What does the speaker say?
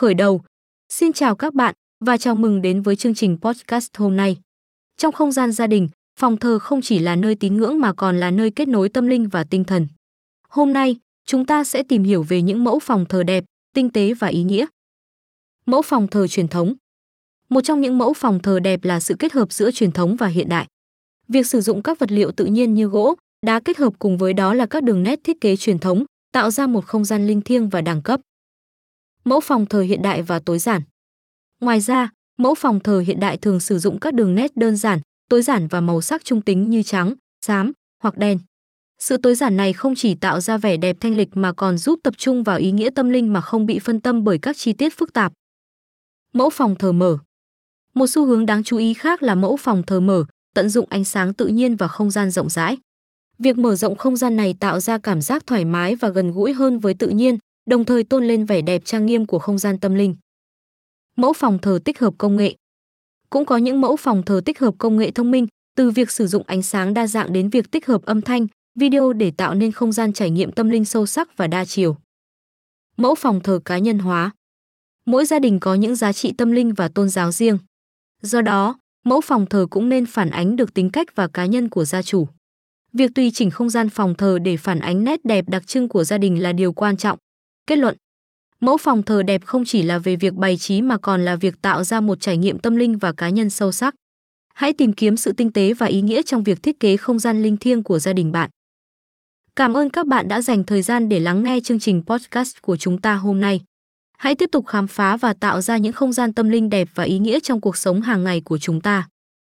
Khởi đầu. Xin chào các bạn và chào mừng đến với chương trình podcast hôm nay. Trong không gian gia đình, phòng thờ không chỉ là nơi tín ngưỡng mà còn là nơi kết nối tâm linh và tinh thần. Hôm nay, chúng ta sẽ tìm hiểu về những mẫu phòng thờ đẹp, tinh tế và ý nghĩa. Mẫu phòng thờ truyền thống. Một trong những mẫu phòng thờ đẹp là sự kết hợp giữa truyền thống và hiện đại. Việc sử dụng các vật liệu tự nhiên như gỗ, đá kết hợp cùng với đó là các đường nét thiết kế truyền thống, tạo ra một không gian linh thiêng và đẳng cấp. Mẫu phòng thờ hiện đại và tối giản. Ngoài ra, mẫu phòng thờ hiện đại thường sử dụng các đường nét đơn giản, tối giản và màu sắc trung tính như trắng, xám hoặc đen. Sự tối giản này không chỉ tạo ra vẻ đẹp thanh lịch mà còn giúp tập trung vào ý nghĩa tâm linh mà không bị phân tâm bởi các chi tiết phức tạp. Mẫu phòng thờ mở. Một xu hướng đáng chú ý khác là mẫu phòng thờ mở, tận dụng ánh sáng tự nhiên và không gian rộng rãi. Việc mở rộng không gian này tạo ra cảm giác thoải mái và gần gũi hơn với tự nhiên, đồng thời tôn lên vẻ đẹp trang nghiêm của không gian tâm linh. Mẫu phòng thờ tích hợp công nghệ Cũng có những mẫu phòng thờ tích hợp công nghệ thông minh, từ việc sử dụng ánh sáng đa dạng đến việc tích hợp âm thanh, video để tạo nên không gian trải nghiệm tâm linh sâu sắc và đa chiều. Mẫu phòng thờ cá nhân hóa Mỗi gia đình có những giá trị tâm linh và tôn giáo riêng. Do đó, mẫu phòng thờ cũng nên phản ánh được tính cách và cá nhân của gia chủ. Việc tùy chỉnh không gian phòng thờ để phản ánh nét đẹp đặc trưng của gia đình là điều quan trọng. Kết luận Mẫu phòng thờ đẹp không chỉ là về việc bày trí mà còn là việc tạo ra một trải nghiệm tâm linh và cá nhân sâu sắc. Hãy tìm kiếm sự tinh tế và ý nghĩa trong việc thiết kế không gian linh thiêng của gia đình bạn. Cảm ơn các bạn đã dành thời gian để lắng nghe chương trình podcast của chúng ta hôm nay. Hãy tiếp tục khám phá và tạo ra những không gian tâm linh đẹp và ý nghĩa trong cuộc sống hàng ngày của chúng ta.